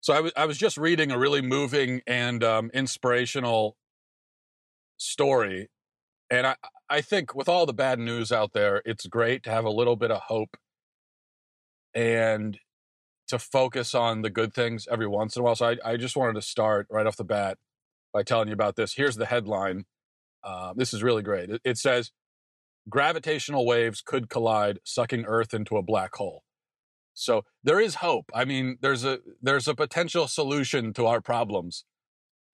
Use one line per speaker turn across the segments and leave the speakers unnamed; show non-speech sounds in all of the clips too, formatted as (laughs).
So I, w- I was just reading a really moving and um, inspirational story. And I, I think with all the bad news out there, it's great to have a little bit of hope and to focus on the good things every once in a while. So I, I just wanted to start right off the bat by telling you about this. Here's the headline. Uh, this is really great. It, it says gravitational waves could collide, sucking Earth into a black hole. So there is hope. I mean, there's a there's a potential solution to our problems,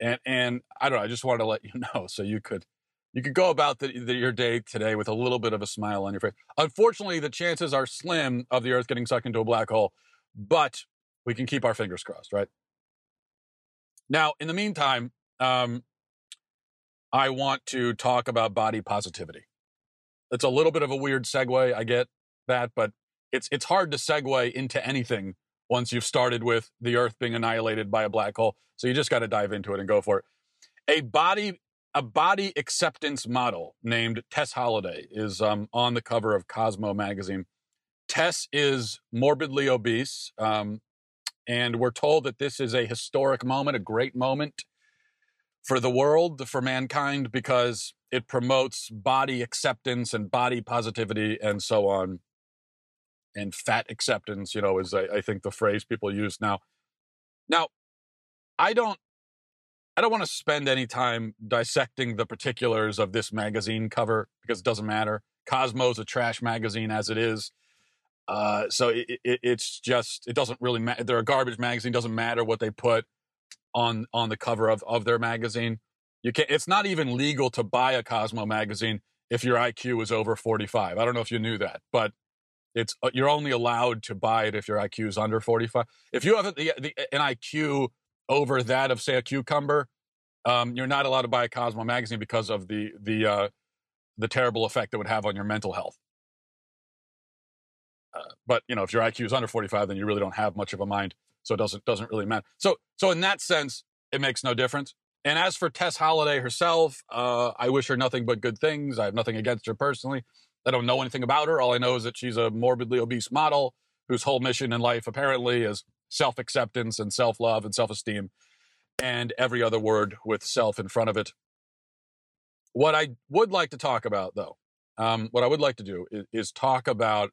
and and I don't know. I just wanted to let you (laughs) know so you could you could go about the, the, your day today with a little bit of a smile on your face. Unfortunately, the chances are slim of the Earth getting sucked into a black hole, but we can keep our fingers crossed, right? Now, in the meantime, um, I want to talk about body positivity. It's a little bit of a weird segue. I get that, but it's it's hard to segue into anything once you've started with the Earth being annihilated by a black hole. So you just got to dive into it and go for it. A body a body acceptance model named Tess Holliday is um, on the cover of Cosmo magazine. Tess is morbidly obese, um, and we're told that this is a historic moment, a great moment for the world, for mankind, because it promotes body acceptance and body positivity and so on and fat acceptance, you know, is I, I think the phrase people use now. Now, I don't I don't want to spend any time dissecting the particulars of this magazine cover because it doesn't matter. Cosmo's a trash magazine as it is. Uh, so it, it, it's just it doesn't really matter. They're a garbage magazine. Doesn't matter what they put on on the cover of of their magazine. You can't. It's not even legal to buy a Cosmo magazine if your IQ is over 45. I don't know if you knew that, but it's uh, you're only allowed to buy it if your IQ is under 45. If you have the, the, an IQ over that of say a cucumber, um, you're not allowed to buy a Cosmo magazine because of the the uh, the terrible effect it would have on your mental health. Uh, but you know, if your IQ is under 45, then you really don't have much of a mind, so it doesn't doesn't really matter. So so in that sense, it makes no difference. And as for Tess Holliday herself, uh, I wish her nothing but good things. I have nothing against her personally. I don't know anything about her. All I know is that she's a morbidly obese model whose whole mission in life apparently is self acceptance and self love and self esteem and every other word with self in front of it. What I would like to talk about, though, um, what I would like to do is, is talk about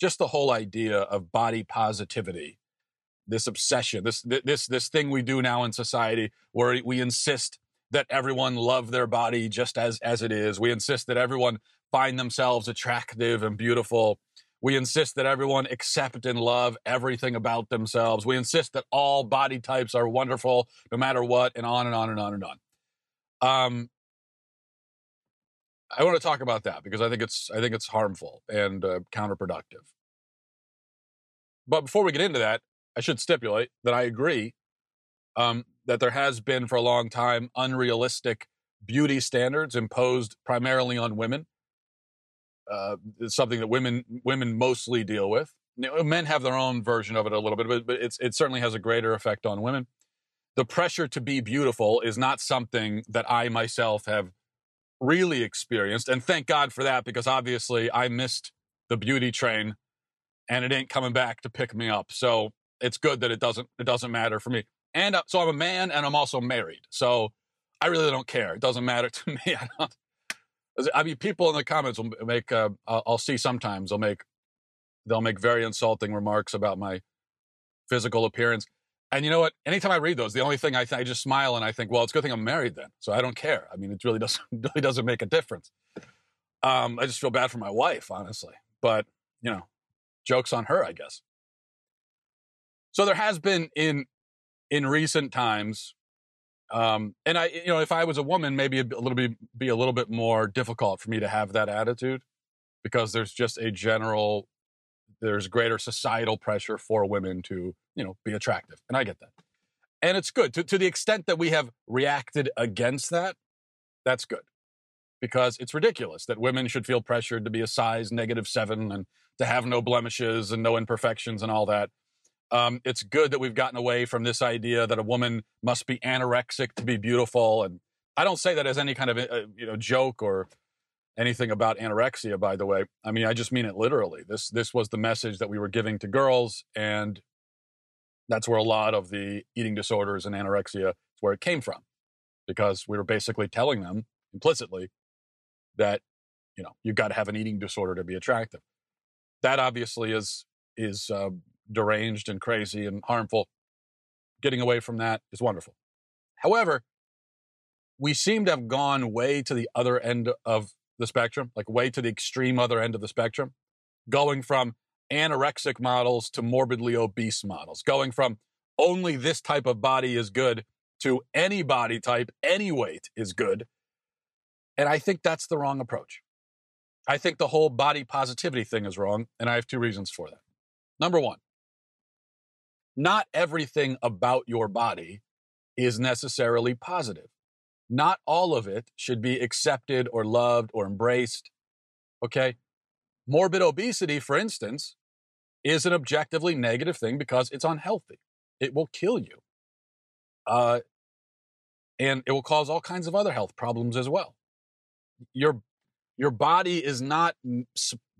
just the whole idea of body positivity this obsession this this this thing we do now in society where we insist that everyone love their body just as as it is we insist that everyone find themselves attractive and beautiful. We insist that everyone accept and love everything about themselves. We insist that all body types are wonderful no matter what, and on and on and on and on. Um, I want to talk about that because I think it's I think it's harmful and uh, counterproductive. But before we get into that, I should stipulate that I agree um, that there has been for a long time unrealistic beauty standards imposed primarily on women uh, something that women women mostly deal with. Men have their own version of it a little bit, but, but it's, it certainly has a greater effect on women. The pressure to be beautiful is not something that I myself have really experienced, and thank God for that because obviously I missed the beauty train, and it ain't coming back to pick me up. So it's good that it doesn't it doesn't matter for me. And uh, so I'm a man, and I'm also married, so I really don't care. It doesn't matter (laughs) to me. I don't I mean, people in the comments will make. Uh, I'll see sometimes they'll make they'll make very insulting remarks about my physical appearance. And you know what? Anytime I read those, the only thing I, th- I just smile and I think, well, it's a good thing I'm married then, so I don't care. I mean, it really (laughs) doesn't really doesn't make a difference. Um, I just feel bad for my wife, honestly. But you know, jokes on her, I guess. So there has been in in recent times um, and I, you know, if I was a woman, maybe a little be a little bit more difficult for me to have that attitude because there's just a general, there's greater societal pressure for women to, you know, be attractive, and I get that, and it's good to to the extent that we have reacted against that. That's good because it's ridiculous that women should feel pressured to be a size negative seven and to have no blemishes and no imperfections and all that. Um, it's good that we've gotten away from this idea that a woman must be anorexic to be beautiful. And I don't say that as any kind of uh, you know joke or anything about anorexia. By the way, I mean I just mean it literally. This this was the message that we were giving to girls, and That's where a lot of the eating disorders and anorexia is where it came from, because we were basically telling them implicitly that you know you've got to have an eating disorder to be attractive. That obviously is is uh, deranged and crazy and harmful. Getting away from that is wonderful. However, we seem to have gone way to the other end of the spectrum, like way to the extreme other end of the spectrum, going from anorexic models to morbidly obese models, going from only this type of body is good to any body type, any weight is good. And I think that's the wrong approach. I think the whole body positivity thing is wrong, and I have two reasons for that. Number one, not everything about your body is necessarily positive. Not all of it should be accepted or loved or embraced. Okay? Morbid obesity, for instance, is an objectively negative thing because it's unhealthy. It will kill you. Uh, and it will cause all kinds of other health problems as well. Your your body is not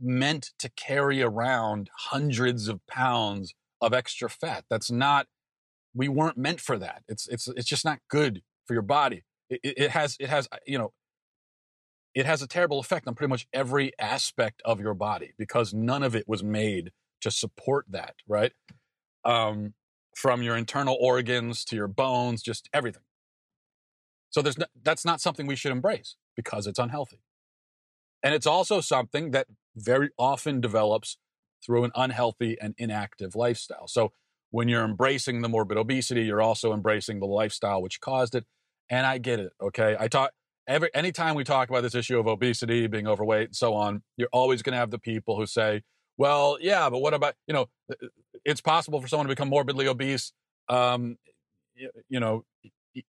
meant to carry around hundreds of pounds of extra fat. That's not we weren't meant for that. It's it's it's just not good for your body. It, it has it has you know it has a terrible effect on pretty much every aspect of your body because none of it was made to support that, right? Um, from your internal organs to your bones, just everything. So there's no, that's not something we should embrace because it's unhealthy. And it's also something that very often develops through an unhealthy and inactive lifestyle. So when you're embracing the morbid obesity, you're also embracing the lifestyle which caused it. And I get it. Okay. I talk every anytime we talk about this issue of obesity, being overweight, and so on, you're always going to have the people who say, well, yeah, but what about, you know, it's possible for someone to become morbidly obese, um, you, you know,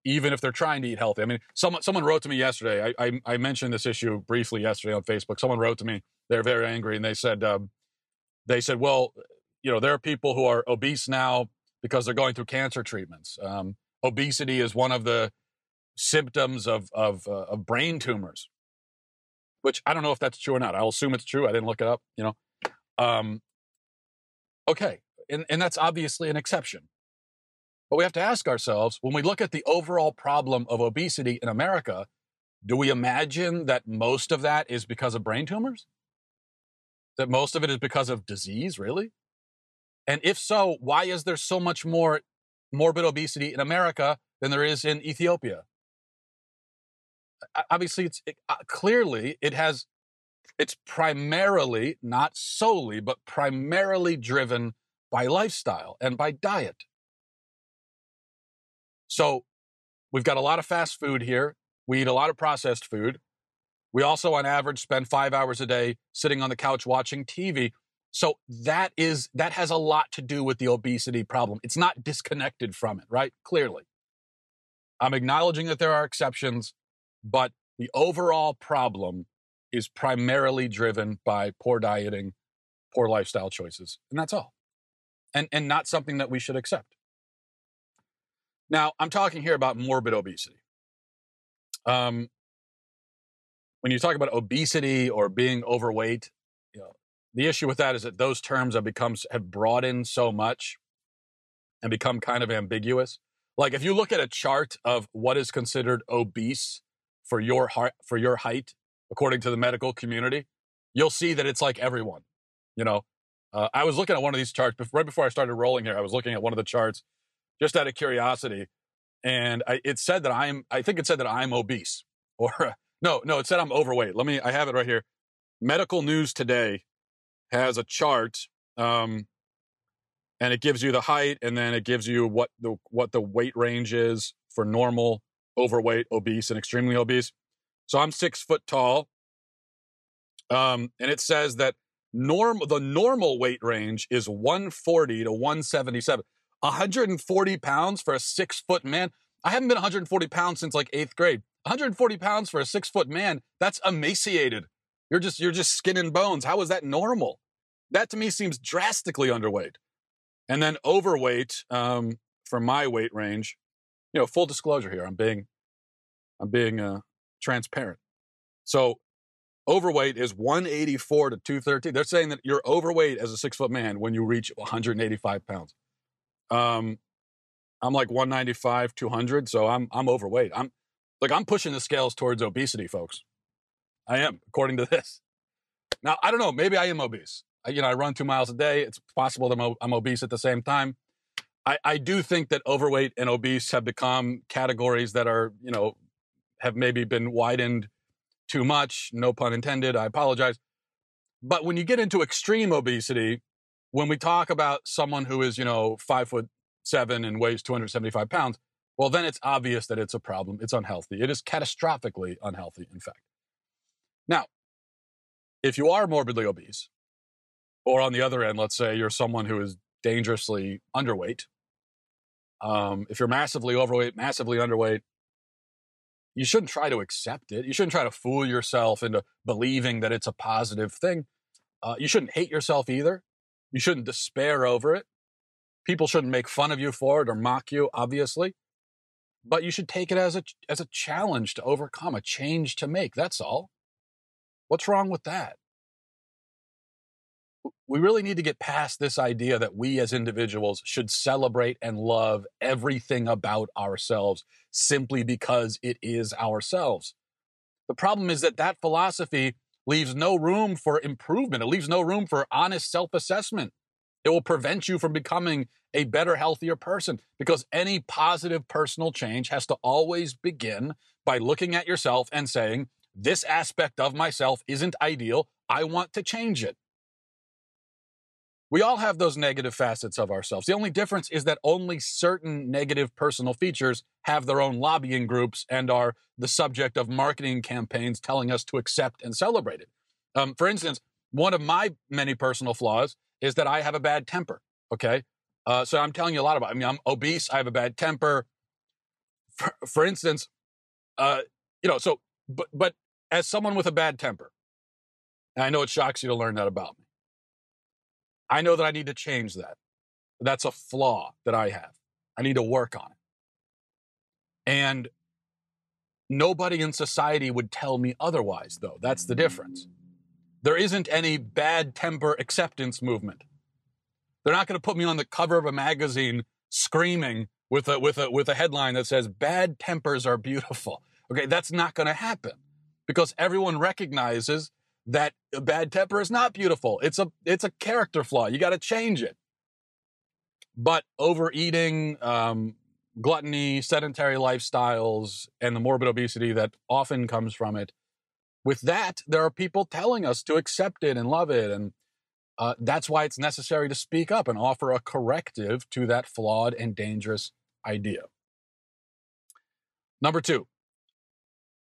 even if they're trying to eat healthy. I mean, someone someone wrote to me yesterday. I, I, I mentioned this issue briefly yesterday on Facebook. Someone wrote to me. They're very angry, and they said um, they said, well, you know, there are people who are obese now because they're going through cancer treatments. Um, obesity is one of the symptoms of of, uh, of brain tumors, which I don't know if that's true or not. I'll assume it's true. I didn't look it up. You know, um, okay, and and that's obviously an exception. But we have to ask ourselves when we look at the overall problem of obesity in America, do we imagine that most of that is because of brain tumors? That most of it is because of disease, really? And if so, why is there so much more morbid obesity in America than there is in Ethiopia? Obviously, it's it, uh, clearly it has. It's primarily, not solely, but primarily driven by lifestyle and by diet. So, we've got a lot of fast food here. We eat a lot of processed food. We also, on average, spend five hours a day sitting on the couch watching TV. So that is that has a lot to do with the obesity problem. It's not disconnected from it, right? Clearly. I'm acknowledging that there are exceptions, but the overall problem is primarily driven by poor dieting, poor lifestyle choices, and that's all. And and not something that we should accept. Now, I'm talking here about morbid obesity. Um, when you talk about obesity or being overweight, you know, the issue with that is that those terms have become have broadened so much and become kind of ambiguous. Like if you look at a chart of what is considered obese for your heart for your height according to the medical community, you'll see that it's like everyone. You know, uh, I was looking at one of these charts right before I started rolling here. I was looking at one of the charts just out of curiosity, and I, it said that I'm. I think it said that I'm obese, (laughs) or no, no, it said I'm overweight. Let me. I have it right here. Medical News Today has a chart um, and it gives you the height and then it gives you what the what the weight range is for normal overweight obese and extremely obese so i'm six foot tall um, and it says that norm the normal weight range is 140 to 177 140 pounds for a six foot man i haven't been 140 pounds since like eighth grade 140 pounds for a six foot man that's emaciated you're just you're just skin and bones how is that normal that to me seems drastically underweight. And then overweight um, for my weight range. You know, full disclosure here. I'm being, I'm being uh, transparent. So overweight is 184 to 213. They're saying that you're overweight as a six foot man when you reach 185 pounds. Um, I'm like 195, 200, so I'm I'm overweight. I'm like I'm pushing the scales towards obesity, folks. I am, according to (laughs) this. Now I don't know. Maybe I am obese. I, you know, I run two miles a day. It's possible that I'm, I'm obese at the same time. I, I do think that overweight and obese have become categories that are, you know, have maybe been widened too much. No pun intended. I apologize. But when you get into extreme obesity, when we talk about someone who is, you know, five foot seven and weighs 275 pounds, well, then it's obvious that it's a problem. It's unhealthy. It is catastrophically unhealthy, in fact. Now, if you are morbidly obese, or on the other end, let's say you're someone who is dangerously underweight, um, if you're massively overweight, massively underweight, you shouldn't try to accept it. You shouldn't try to fool yourself into believing that it's a positive thing. Uh, you shouldn't hate yourself either. You shouldn't despair over it. People shouldn't make fun of you for it or mock you, obviously. But you should take it as a, as a challenge to overcome, a change to make. That's all. What's wrong with that? We really need to get past this idea that we as individuals should celebrate and love everything about ourselves simply because it is ourselves. The problem is that that philosophy leaves no room for improvement. It leaves no room for honest self assessment. It will prevent you from becoming a better, healthier person because any positive personal change has to always begin by looking at yourself and saying, This aspect of myself isn't ideal. I want to change it. We all have those negative facets of ourselves. The only difference is that only certain negative personal features have their own lobbying groups and are the subject of marketing campaigns telling us to accept and celebrate it. Um, for instance, one of my many personal flaws is that I have a bad temper. Okay. Uh, so I'm telling you a lot about. I mean, I'm obese. I have a bad temper. For, for instance, uh, you know. So, but but as someone with a bad temper, and I know it shocks you to learn that about me. I know that I need to change that. That's a flaw that I have. I need to work on it. And nobody in society would tell me otherwise, though. That's the difference. There isn't any bad temper acceptance movement. They're not going to put me on the cover of a magazine screaming with a, with a, with a headline that says, Bad tempers are beautiful. Okay, that's not going to happen because everyone recognizes that bad temper is not beautiful. It's a it's a character flaw. You got to change it. But overeating, um, gluttony, sedentary lifestyles, and the morbid obesity that often comes from it. With that, there are people telling us to accept it and love it, and uh, that's why it's necessary to speak up and offer a corrective to that flawed and dangerous idea. Number two,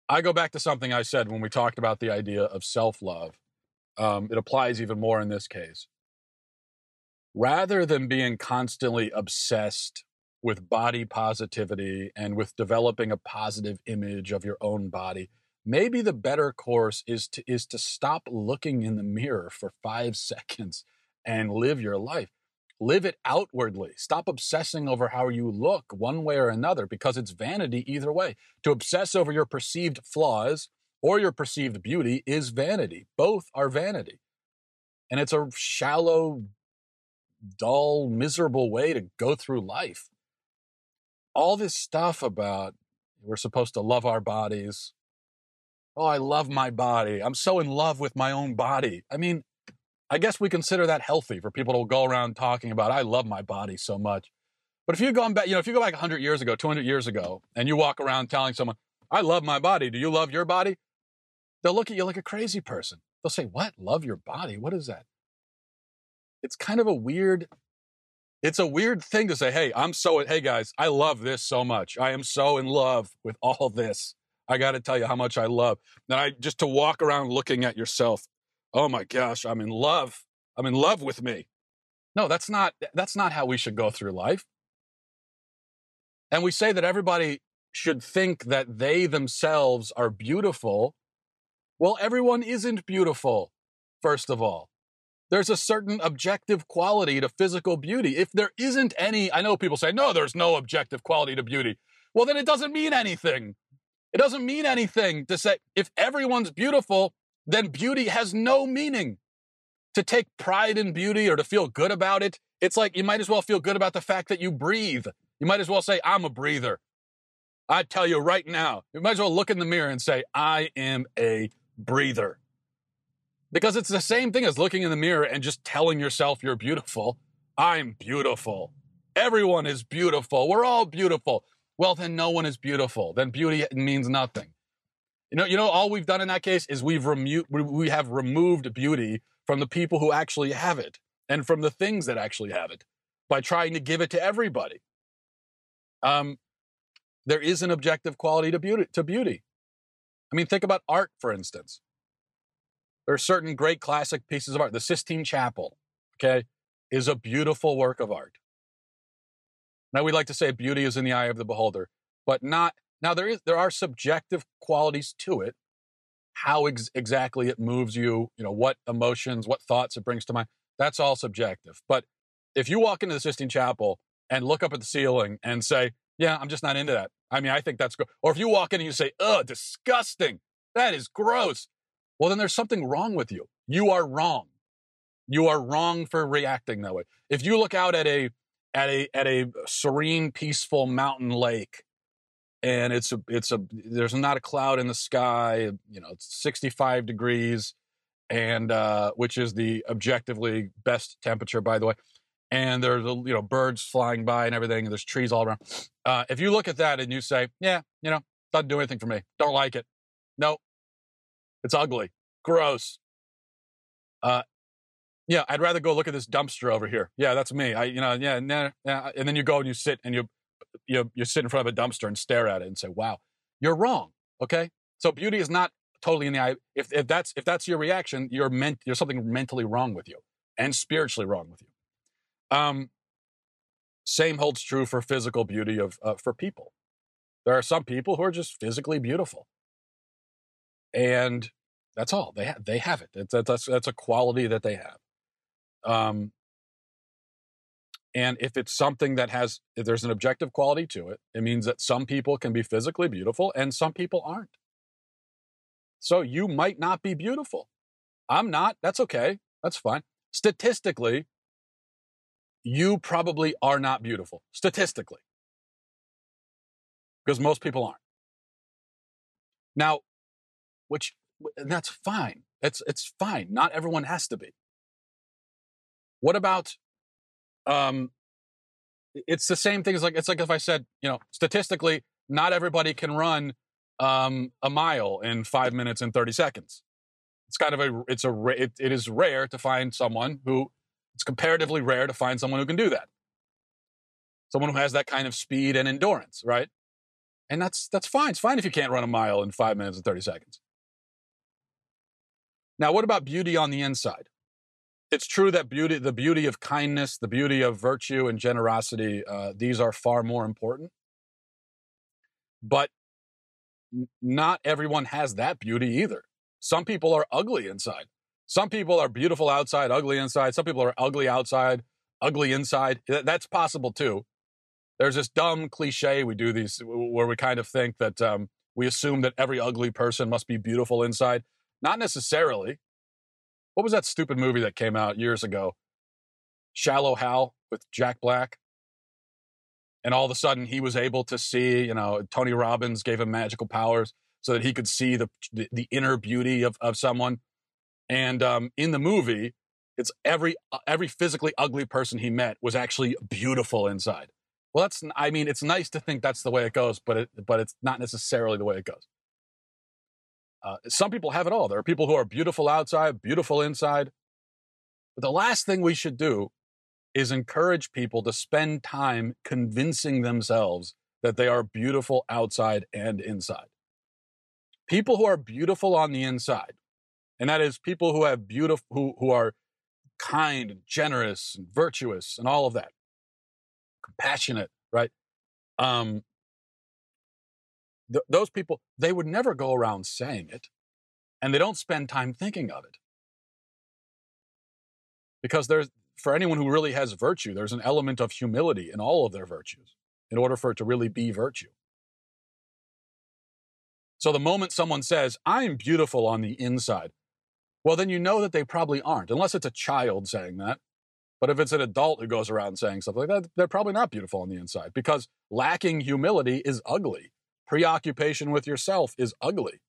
I go back to something I said when we talked about the idea of self love. Um, it applies even more in this case. Rather than being constantly obsessed with body positivity and with developing a positive image of your own body, maybe the better course is to is to stop looking in the mirror for 5 (laughs) seconds and live your life live it outwardly. Stop obsessing over how you look one way or another because it's vanity either way. To obsess over your perceived flaws or your perceived beauty is vanity. Both are vanity. And it's a shallow, dull, miserable way to go through life. All this stuff about we're supposed to love our bodies. Oh, I love my body. I'm so in love with my own body. I mean, I guess we consider that healthy for people to go around talking about, I love my body so much. But if you go back, you know, if you go back 100 years ago, 200 years ago, and you walk around telling someone, I love my body, do you love your body? They'll look at you like a crazy person. They'll say, What? Love your body? What is that? It's kind of a weird, it's a weird thing to say, Hey, I'm so, hey guys, I love this so much. I am so in love with all this. I got to tell you how much I love. And I just to walk around looking at yourself oh my gosh, I'm in love. I'm in love with me. No, that's not that's not how we should go through life. And we say that everybody should think that they themselves are beautiful. Well, everyone isn't beautiful, first of all. There's a certain objective quality to physical beauty. If there isn't any, I know people say, no, there's no objective quality to beauty. Well, then it doesn't mean anything. It doesn't mean anything to say, if everyone's beautiful, then beauty has no meaning. To take pride in beauty or to feel good about it, it's like you might as well feel good about the fact that you breathe. You might as well say, I'm a breather. I tell you right now, you might as well look in the mirror and say, I am a breather. Because it's the same thing as looking in the mirror and just telling yourself you're beautiful. I'm beautiful. Everyone is beautiful. We're all beautiful. Well, then no one is beautiful. Then beauty means nothing. You know, you know, all we've done in that case is we've remo- we have removed beauty from the people who actually have it and from the things that actually have it by trying to give it to everybody. Um, there is an objective quality to beauty. To beauty. I mean, think about art, for instance. There are certain great classic pieces of art. The Sistine Chapel, okay, is a beautiful work of art. Now we like to say beauty is in the eye of the beholder, but not now there is there are subjective qualities to it. How ex- exactly it moves you, you know, what emotions, what thoughts it brings to mind. That's all subjective. But if you walk into the Sistine Chapel and look up at the ceiling and say, "Yeah, I'm just not into that." I mean, I think that's good. Or if you walk in and you say, "Ugh, disgusting. That is gross." Well, then there's something wrong with you. You are wrong. You are wrong for reacting that way. If you look out at a at a at a serene, peaceful mountain lake, and it's a it's a there's not a cloud in the sky. You know, it's 65 degrees, and uh, which is the objectively best temperature, by the way. And there's a, you know birds flying by and everything, and there's trees all around. Uh, if you look at that and you say, yeah, you know, doesn't do anything for me. Don't like it. No, it's ugly, gross. Uh, yeah, I'd rather go look at this dumpster over here. Yeah, that's me. I, you know, yeah, nah, nah. and then you go and you sit and you, you, you sit in front of a dumpster and stare at it and say, "Wow, you're wrong." Okay, so beauty is not totally in the eye. If, if that's if that's your reaction, you're meant there's something mentally wrong with you and spiritually wrong with you. Um, same holds true for physical beauty of uh, for people. There are some people who are just physically beautiful, and that's all they have. They have it. That's that's a quality that they have. Um, and if it's something that has, if there's an objective quality to it, it means that some people can be physically beautiful and some people aren't. So you might not be beautiful. I'm not. That's okay. That's fine. Statistically, you probably are not beautiful. Statistically. Because most people aren't. Now, which that's fine. It's it's fine. Not everyone has to be. What about um it's the same thing as like it's like if I said, you know, statistically, not everybody can run um, a mile in five minutes and 30 seconds. It's kind of a, it's a, it, it is rare to find someone who, it's comparatively rare to find someone who can do that. Someone who has that kind of speed and endurance, right? And that's, that's fine. It's fine if you can't run a mile in five minutes and 30 seconds. Now, what about beauty on the inside? It's true that beauty, the beauty of kindness, the beauty of virtue and generosity, uh, these are far more important. But not everyone has that beauty either. Some people are ugly inside. Some people are beautiful outside, ugly inside. Some people are ugly outside, ugly inside. That's possible too. There's this dumb cliche we do these where we kind of think that um, we assume that every ugly person must be beautiful inside. Not necessarily what was that stupid movie that came out years ago? Shallow Hal with Jack Black. And all of a sudden he was able to see, you know, Tony Robbins gave him magical powers so that he could see the the, the inner beauty of, of someone. And um, in the movie, it's every uh, every physically ugly person he met was actually beautiful inside. Well, that's I mean, it's nice to think that's the way it goes, but it but it's not necessarily the way it goes. Uh, some people have it all. There are people who are beautiful outside, beautiful inside. But the last thing we should do is encourage people to spend time convincing themselves that they are beautiful outside and inside. People who are beautiful on the inside, and that is people who have beautiful, who, who are kind and generous and virtuous and all of that, compassionate, right? Um, th- those people, they would never go around saying it, and they don't spend time thinking of it. Because there's, for anyone who really has virtue, there's an element of humility in all of their virtues in order for it to really be virtue. So the moment someone says, I'm beautiful on the inside, well, then you know that they probably aren't, unless it's a child saying that. But if it's an adult who goes around saying something like that, they're probably not beautiful on the inside because lacking humility is ugly. Preoccupation with yourself is ugly.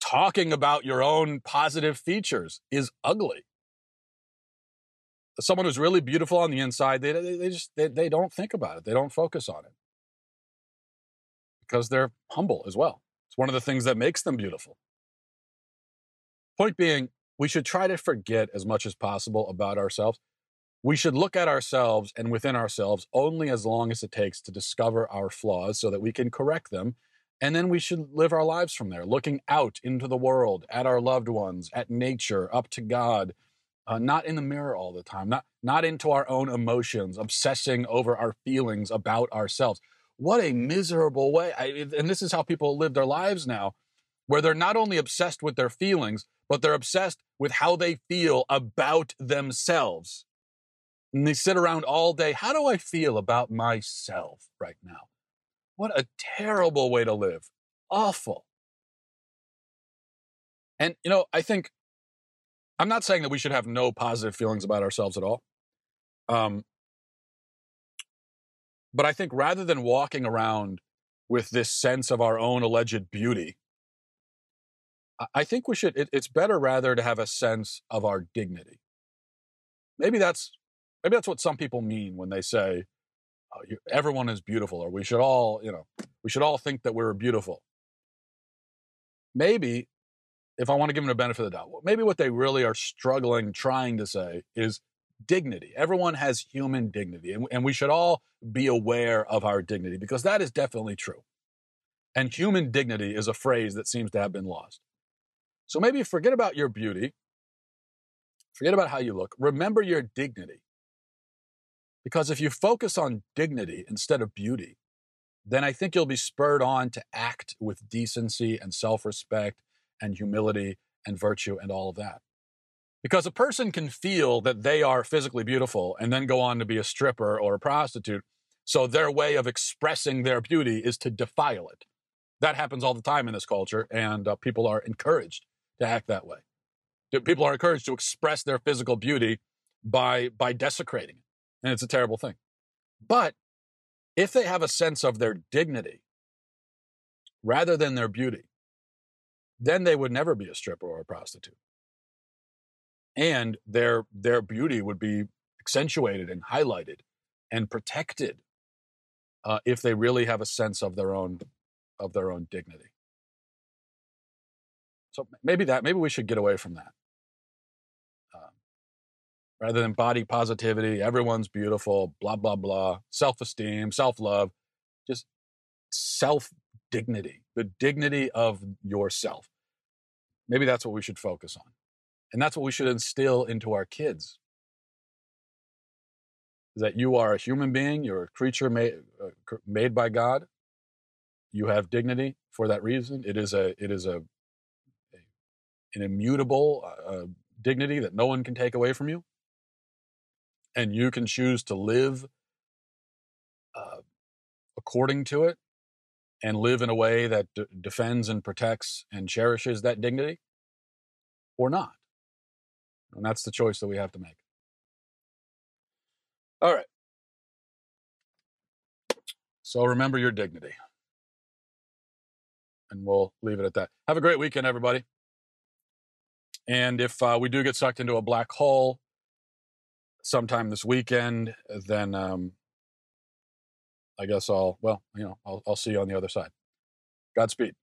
Talking about your own positive features is ugly. Someone who's really beautiful on the inside, they, they just they, they don't think about it. They don't focus on it because they're humble as well. It's one of the things that makes them beautiful. Point being, we should try to forget as much as possible about ourselves. We should look at ourselves and within ourselves only as long as it takes to discover our flaws so that we can correct them. And then we should live our lives from there, looking out into the world, at our loved ones, at nature, up to God, uh, not in the mirror all the time, not, not into our own emotions, obsessing over our feelings about ourselves. What a miserable way. I, and this is how people live their lives now, where they're not only obsessed with their feelings, but they're obsessed with how they feel about themselves. And they sit around all day. How do I feel about myself right now? What a terrible way to live. Awful. And, you know, I think, I'm not saying that we should have no positive feelings about ourselves at all. Um, but I think rather than walking around with this sense of our own alleged beauty, I think we should, it, it's better rather to have a sense of our dignity. Maybe that's, maybe that's what some people mean when they say, oh, you, everyone is beautiful, or we should all, you know, we should all think that we're beautiful. Maybe, if I want to give them the benefit of the doubt, maybe what they really are struggling, trying to say is dignity. Everyone has human dignity, and, and we should all be aware of our dignity because that is definitely true. And human dignity is a phrase that seems to have been lost. So maybe forget about your beauty, forget about how you look, remember your dignity. Because if you focus on dignity instead of beauty, then I think you'll be spurred on to act with decency and self respect and humility and virtue and all of that. Because a person can feel that they are physically beautiful and then go on to be a stripper or a prostitute. So their way of expressing their beauty is to defile it. That happens all the time in this culture, and uh, people are encouraged to act that way. People are encouraged to express their physical beauty by, by desecrating it. And it's a terrible thing. But if they have a sense of their dignity rather than their beauty, then they would never be a stripper or a prostitute. And their, their beauty would be accentuated and highlighted and protected uh, if they really have a sense of their own of their own dignity. So maybe that, maybe we should get away from that. Rather than body positivity, everyone's beautiful, blah, blah, blah, self esteem, self love, just self dignity, the dignity of yourself. Maybe that's what we should focus on. And that's what we should instill into our kids. That you are a human being, you're a creature made, uh, made by God. You have dignity for that reason. It is a, it is a an immutable uh, uh, dignity that no one can take away from you. And you can choose to live uh, according to it and live in a way that d- defends and protects and cherishes that dignity or not. And that's the choice that we have to make. All right. So remember your dignity. And we'll leave it at that. Have a great weekend, everybody. And if uh, we do get sucked into a black hole sometime this weekend, then um, I guess I'll, well, you know, I'll, I'll see you on the other side. Godspeed.